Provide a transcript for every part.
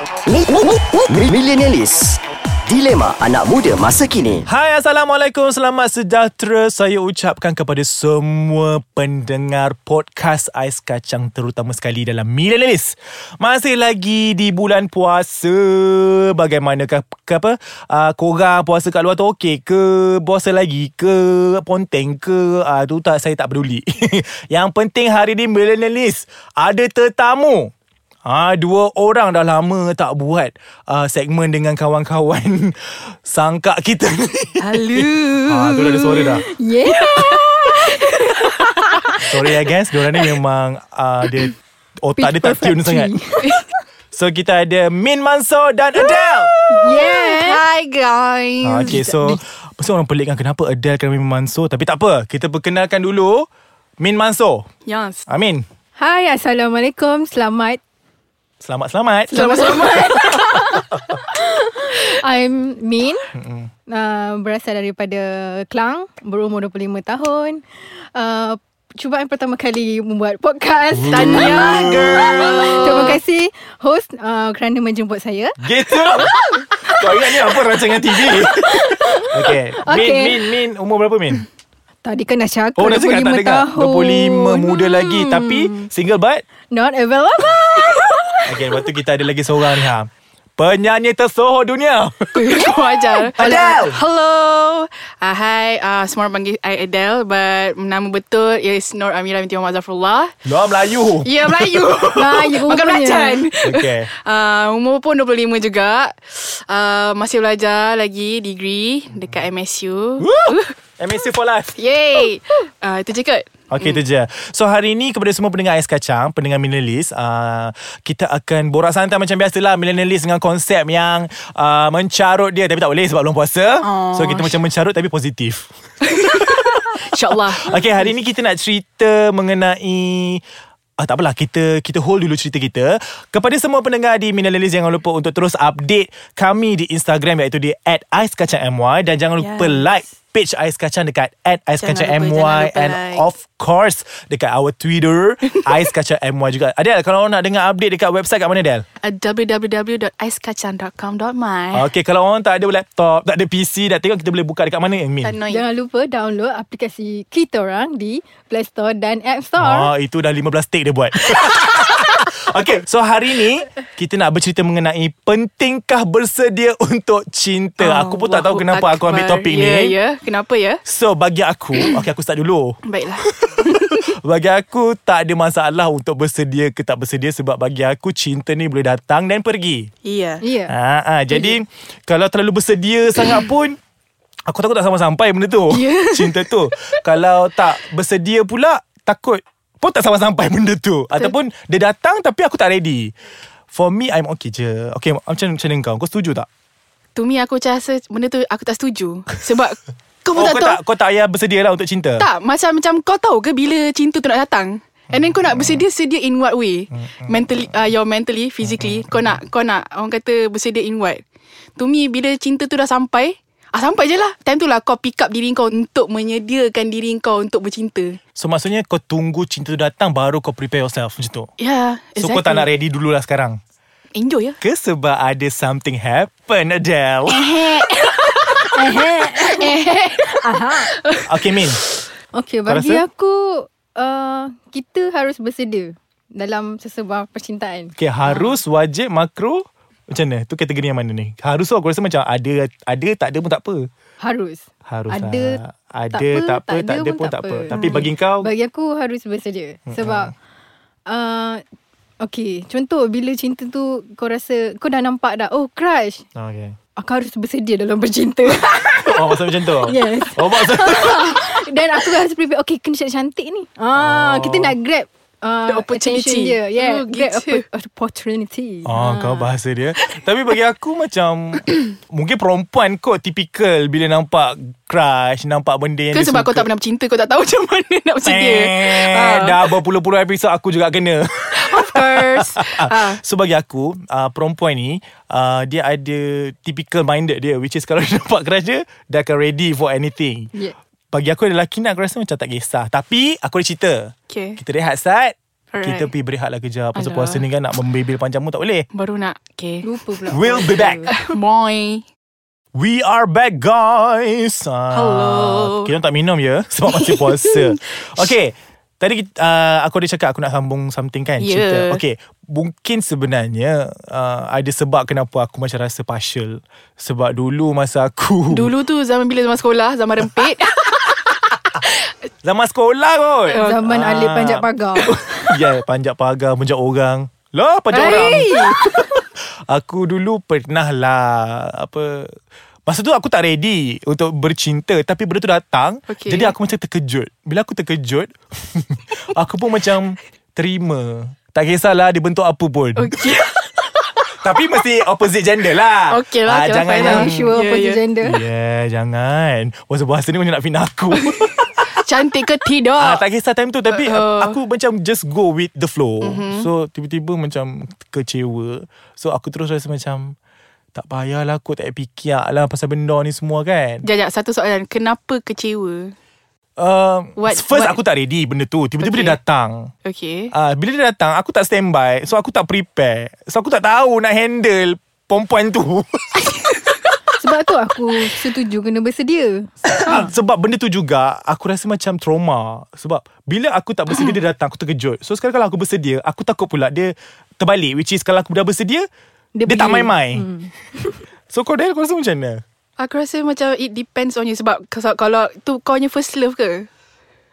Mi- mi- mi- mi- Millenialis Dilema anak muda masa kini. Hai Assalamualaikum. Selamat sejahtera. Saya ucapkan kepada semua pendengar podcast Ais Kacang Terutama sekali dalam Millennialis Masih lagi di bulan puasa. Bagaimanakah ke apa? Uh, Korang puasa kat luar tu okey ke? Puasa lagi ke? Ponteng ke? Uh, Tu tak saya tak peduli. Yang penting hari ni Millennialis Ada tetamu Ah, dua orang dah lama tak buat uh, segmen dengan kawan-kawan sangka kita ni. Halo. Ah, tu dah ada suara dah. Yeah. Sorry ya guys, diorang ni memang uh, dia otak dia tak tune sangat. So kita ada Min Mansor dan Adele. Yeah. Hi guys. Ah, okay, so mesti orang pelik kan kenapa Adele kena Min Mansor tapi tak apa. Kita perkenalkan dulu Min Mansor. Yes. Amin. Hai, Assalamualaikum. Selamat. Selamat-selamat. Selamat-selamat. I'm Min. Uh, berasal daripada Klang. Berumur 25 tahun. Uh, cubaan pertama kali membuat podcast. Tanya, girl. Terima kasih host uh, kerana menjemput saya. Gitu Kau ingat ni apa rancangan TV Okay Min, Okay. Min, Min Umur berapa Min? Tadi kan dah cakap Oh dah 25 cakap tak dengar tahun. 25 muda lagi Tapi single but Not available. Okay lepas tu kita ada lagi seorang ni ha Penyanyi tersohor dunia Kau ajar. Adele. Hello. Uh, hi. Uh, semua orang panggil I Adele. But nama betul is Nur Amira binti Muhammad Zafrullah. Luar Melayu Ya, Melayu. Melayu Makan belacan. Okay Uh, umur pun 25 juga. Uh, masih belajar lagi degree dekat MSU. Woo! MSC for life Yay. Uh, itu je kot. Okay itu je So hari ni kepada semua pendengar Ais Kacang Pendengar Millennialis uh, Kita akan borak santai macam biasalah Millennialis dengan konsep yang uh, Mencarut dia Tapi tak boleh sebab belum puasa Oh. So kita macam mencarut tapi positif InsyaAllah. Okay hari ni kita nak cerita mengenai Ah, tak apalah kita kita hold dulu cerita kita kepada semua pendengar di Minalis jangan lupa untuk terus update kami di Instagram iaitu di @aiskacangmy dan jangan lupa Yes. like page Ais Kacang dekat @aiskacangmy Jangan lupa, jangan lupa and like. of course dekat our Twitter Ais Kacang MY juga. Adel kalau nak dengar update dekat website kat mana Adel? Uh, www.aiskacang.com.my Okay kalau orang tak ada laptop, tak ada PC, tak tengok kita boleh buka dekat mana Min? Jangan lupa download aplikasi kita orang di Play Store dan App Store. Ah, itu dah 15 take dia buat. Okay, so hari ni kita nak bercerita mengenai pentingkah bersedia untuk cinta. Oh, aku pun tak tahu kenapa aku ambil Akbar. topik Ya, ni. ya. Kenapa ya? So bagi aku, okay aku start dulu. Baiklah. Bagi aku tak ada masalah untuk bersedia ke tak bersedia sebab bagi aku cinta ni boleh datang dan pergi. Iya. Ya. Ha, ha, jadi kalau terlalu bersedia sangat pun aku takut tak sampai-sampai benda tu. Ya. Cinta tu. kalau tak bersedia pula takut pun tak sampai-sampai benda tu. Ataupun dia datang tapi aku tak ready. For me I'm okay je. Okay macam macam mana kau? Kau setuju tak? To me aku macam rasa benda tu aku tak setuju. Sebab kau pun oh, tak kau tahu. tak kau tak payah bersedia lah untuk cinta. Tak, macam macam kau tahu ke bila cinta tu nak datang? And then kau nak bersedia sedia in what way? Mentally uh, your mentally, physically, kau nak kau nak orang kata bersedia in what? To me bila cinta tu dah sampai, ah sampai je lah. Time tu lah kau pick up diri kau untuk menyediakan diri kau untuk bercinta. So maksudnya kau tunggu cinta tu datang baru kau prepare yourself macam tu. Ya, yeah, So exactly. kau tak nak ready dulu lah sekarang. Enjoy ya. Ke sebab ada something happen Adele. okay Min. Okey, Kau bagi aku uh, kita harus bersedia dalam sesebuah percintaan. Okay, harus, wajib, makro. Macam mana? Tu kategori yang mana ni? Harus tu aku rasa macam ada, ada tak ada pun tak apa. Harus. Harus Ada, lah. Ada, tak apa, tak ada pun tak apa. Tapi bagi kau, Bagi aku harus bersedia sebab uh, okey, contoh bila cinta tu kau rasa kau dah nampak dah oh crush. Okay. Aku harus bersedia dalam bercinta. Oh, maksud macam tu? Yes. Oh, maksud Dan aku harus prepare Okay kena cantik-cantik ni ah, Oh. Kita nak grab uh, The opportunity. dia. Yeah Oh, gitu. oppo- opportunity Oh, kau bahasa dia. Tapi bagi aku macam mungkin perempuan kot typical bila nampak crush, nampak benda yang dia sebab suka. kau tak pernah bercinta Kau tak tahu macam mana nak bersedia Eh, Ah. dah berpuluh-puluh episod aku juga kena. Of course ah. So bagi aku uh, Perempuan ni uh, Dia ada Typical minded dia Which is kalau dia nampak crush dia Dia akan ready for anything Yeah. Bagi aku ada lelaki ni Aku rasa macam tak kisah. Tapi Aku ada cerita. Okay. Kita rehat Sat. Alright. Kita pergi berehat lah kejap Pasal puasa ni kan Nak membebel panjang pun tak boleh. Baru nak Okay. Lupa pula. We'll be back. Boy We are back guys. Ah, Hello. Kita tak minum ya Sebab masih puasa. Okay. Tadi uh, aku ada cakap aku nak sambung something kan Ya. cerita. Okay, mungkin sebenarnya uh, ada sebab kenapa aku macam rasa partial. Sebab dulu masa aku Dulu tu zaman bila zaman sekolah Zaman rempit zaman sekolah kot. Zaman Ah. Alip panjat pagar Ya, yeah, panjat pagar, panjat orang. Lah, panjat orang. Hey. Aku dulu pernah lah apa Masa tu aku tak ready untuk bercinta Tapi benda tu datang Okay. Jadi aku macam terkejut Bila aku terkejut Aku pun macam terima Tak kisahlah dia bentuk apa pun Okay Tapi mesti opposite gender lah Okay lah, okay lah, Jangan fine yang lah. Sure Ya, opposite ya. gender Yeah jangan Bahasa-bahasa ni macam nak fitnah aku Cantik ke tidak? Ah, tak kisah time tu Tapi uh, aku macam just go with the flow. Uh-huh. So tiba-tiba macam kecewa. So aku terus rasa macam Tak payahlah aku tak payah fikir lah Pasal benda ni semua kan. Jajak satu soalan. Kenapa kecewa? Uh, What- First what- aku tak ready benda tu. Tiba-tiba Okay. dia datang. Okay. Uh, Bila dia datang Aku tak standby. So aku tak prepare. So aku tak tahu nak handle Perempuan tu Sebab tu aku setuju kena bersedia. Ah, Sebab benda tu juga Aku rasa macam trauma. Sebab Bila aku tak bersedia Dia datang Aku terkejut. So sekarang kalau aku bersedia Aku takut pula Dia terbalik. Which is kalau aku dah bersedia Dia, Dia tak main-main. Hmm. So kau Del Kau rasa macam mana? Aku rasa macam It depends on you. Sebab kalau, kalau tu kau punya first love ke?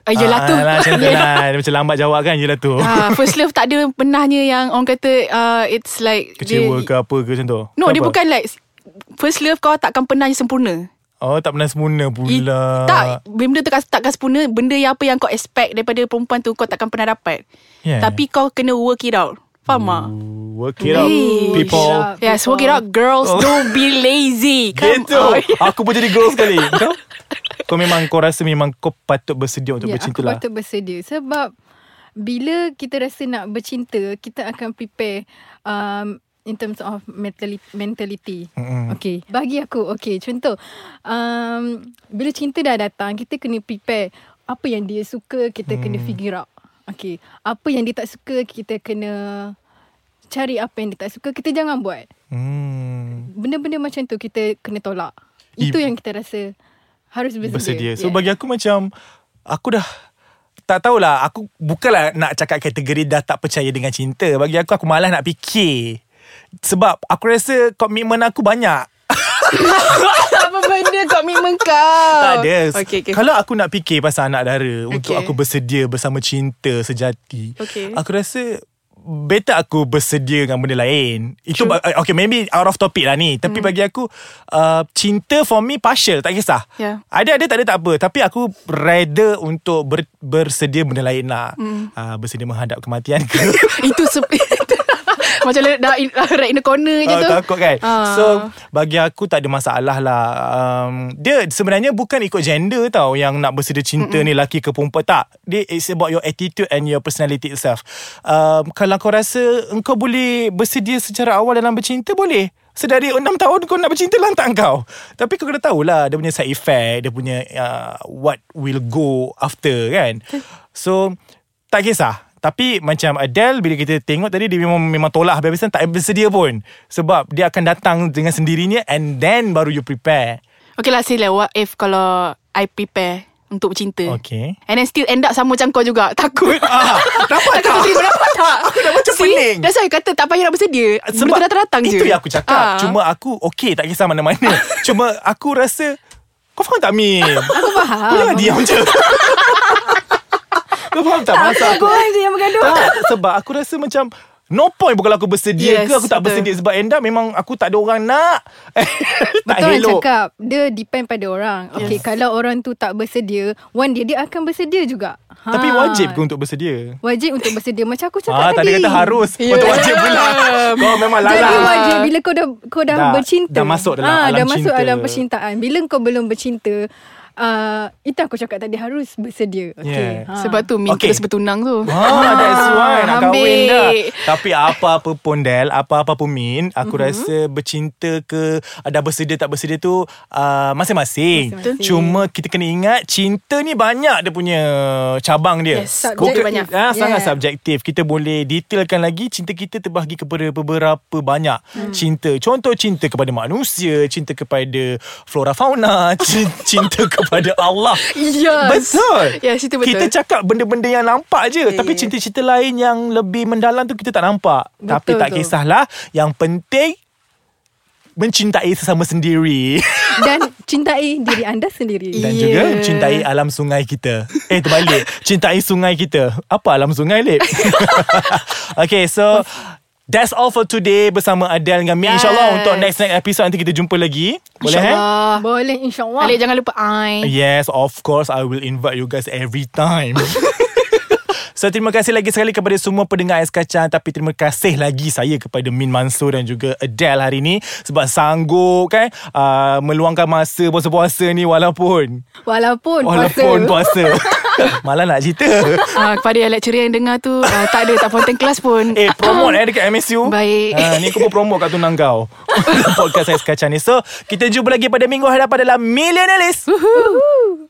Ah, Yelah tu. Lah, Macam tu lah. Dia macam lambat jawab kan Yelah tu. Ah, first love tak ada pernahnya yang orang kata uh, it's like Kecewa dia, ke apa ke macam tu? No, Ke dia bukan like first love kau takkan pernah sempurna. Oh tak pernah sempurna pula tak, benda tu tak- takkan sempurna. Benda yang apa yang kau expect daripada perempuan tu kau takkan pernah dapat. Yeah. Tapi kau kena work it out. Faham tak? Ooh, Work it out Hey. People it. Yes, work it out. Girls, Oh. don't be lazy. Come Gitu on. Aku pun jadi girl sekali Kau? Kau memang Kau rasa memang Kau patut bersedia Untuk Ya, bercinta aku lah patut bersedia sebab bila kita rasa nak bercinta, kita akan prepare um, in terms of mentality. mentality. Mm-mm. Okay, bagi aku, okay, contoh, um, bila cinta dah datang, kita kena prepare apa yang dia suka, kita hmm. kena figure out. Okay, apa yang dia tak suka, kita kena cari apa yang dia tak suka, kita jangan buat. hmm. Benda-benda macam tu kita kena tolak. Itu I- yang kita rasa harus bersedia. bersedia. So Yeah. bagi aku macam aku dah tak tahulah aku bukanlah nak cakap kategori dah tak percaya dengan cinta. Bagi aku aku malas nak fikir. Sebab aku rasa komitmen aku banyak. Apa benda komitmen kau? tak ada. Okay, okay. Kalau aku nak fikir pasal anak dara untuk Okay. aku bersedia bersama cinta sejati. Okay. Aku rasa better aku bersedia dengan benda lain. Itu True. okay maybe out of topic lah ni. Tapi bagi aku uh, cinta for me partial tak kisah. Yeah. Ada ada tak ada tak apa. Tapi aku rather untuk ber, bersedia benda lain lah. Mm. Uh, bersedia menghadap kematian ke. Itu se- Macam dah in, right in the corner je Oh, tu. takut kan? Ah. So bagi aku tak ada masalah lah. Um, Dia sebenarnya bukan ikut gender tau Yang nak bersedia cinta Mm-mm. ni Laki ke perempuan. Tak. Dia it's about your attitude And your personality itself. Um, Kalau kau rasa Engkau boleh bersedia secara awal Dalam bercinta Boleh. Sedari 6 tahun kau nak bercinta Lantak kau Tapi kau kena tahulah Dia punya side effect Dia punya uh, What will go after kan? So Tak kisah tapi macam Adele bila kita tengok tadi dia memang memang tolak habis-habisan tak bersedia pun sebab dia akan datang dengan sendirinya and then baru you prepare. Okay lah say lah What if kalau I prepare Untuk bercinta Okay. And then still end up Sama macam kau juga Takut Ah, dapat tak? Terima Dapat tak Aku dah macam See? pening. That's why kata Tak payah nak bersedia Sebab Benda tu datang-datang je Itu yang aku cakap. Ah. Cuma aku okay tak kisah mana-mana. Cuma aku rasa kau faham tak Min? Aku faham. Jangan diam je. kau faham tak masa aku? Kau je yang bergaduh. Tak, sebab aku rasa macam No point pun kalau aku bersedia Yes, ke Aku tak betul. bersedia Sebab end up memang Aku tak ada orang nak Tak Betul orang elok cakap Dia depend pada orang Okay Yes. kalau orang tu tak bersedia One day dia akan bersedia juga ha. Tapi wajib ke untuk bersedia? Wajib untuk bersedia Macam aku cakap Ah, tadi tadi kata harus. Ya. Lepas tu wajib pula. Kau memang lalas. Jadi wajib Bila kau dah Kau dah, Dah- bercinta dah masuk dalam ah, alam Dah masuk cinta. dalam percintaan Bila kau belum bercinta uh, Itu aku cakap tadi Harus bersedia okay. Yeah. Sebab tu Min Okay. terus bertunang tu Ah, that's why nak ambil. kahwin dah. Tapi apa-apa pun Del, apa-apa pun Min, aku Mhm. mm-hmm. rasa bercinta ke ada bersedia tak bersedia tu uh, masing-masing. Masing-masing. Cuma kita kena ingat cinta ni banyak dia punya cabang dia. Yes, subjek Bukan- banyak. Ah, sangat Yeah. subjektif. Kita boleh detailkan lagi cinta kita terbahagi kepada beberapa banyak hmm. cinta. Contoh cinta kepada manusia, cinta kepada flora fauna, cin- cinta kepada Allah. Yes Betul. Yes itu betul Kita cakap benda-benda yang nampak je Ya, Tapi ya. cinta-cinta lain yang lebih mendalam tu kita tak nampak Betul Tapi tak tu. kisahlah Yang penting Mencintai sesama sendiri Dan cintai diri anda sendiri Dan Ya. juga cintai alam sungai kita Eh terbalik Cintai sungai kita Apa alam sungai Lip? okay so That's all for today Bersama Adele dengan Mi Yes. InsyaAllah untuk next next episode Nanti kita jumpa lagi. Boleh eh? InsyaAllah Boleh insyaAllah. Alik jangan lupa I. Yes, of course I will invite you guys every time. So terima kasih lagi sekali kepada semua pendengar Ais Kacang. Tapi terima kasih lagi saya kepada Min Mansur dan juga Adele hari ni Sebab sanggup kan? Uh, Meluangkan masa puasa-puasa ni walaupun Walaupun, Walaupun puasa, puasa Malah nak cerita. Uh, Kepada yang lecturer yang dengar tu uh, Tak ada tak fonten kelas pun. Eh promote eh dekat MSU Baik. uh, Ni aku pun promote kat tunang kau Podcast Ais Kacang ni. So kita jumpa lagi pada minggu hadapan dalam Millionaires. Woohoo.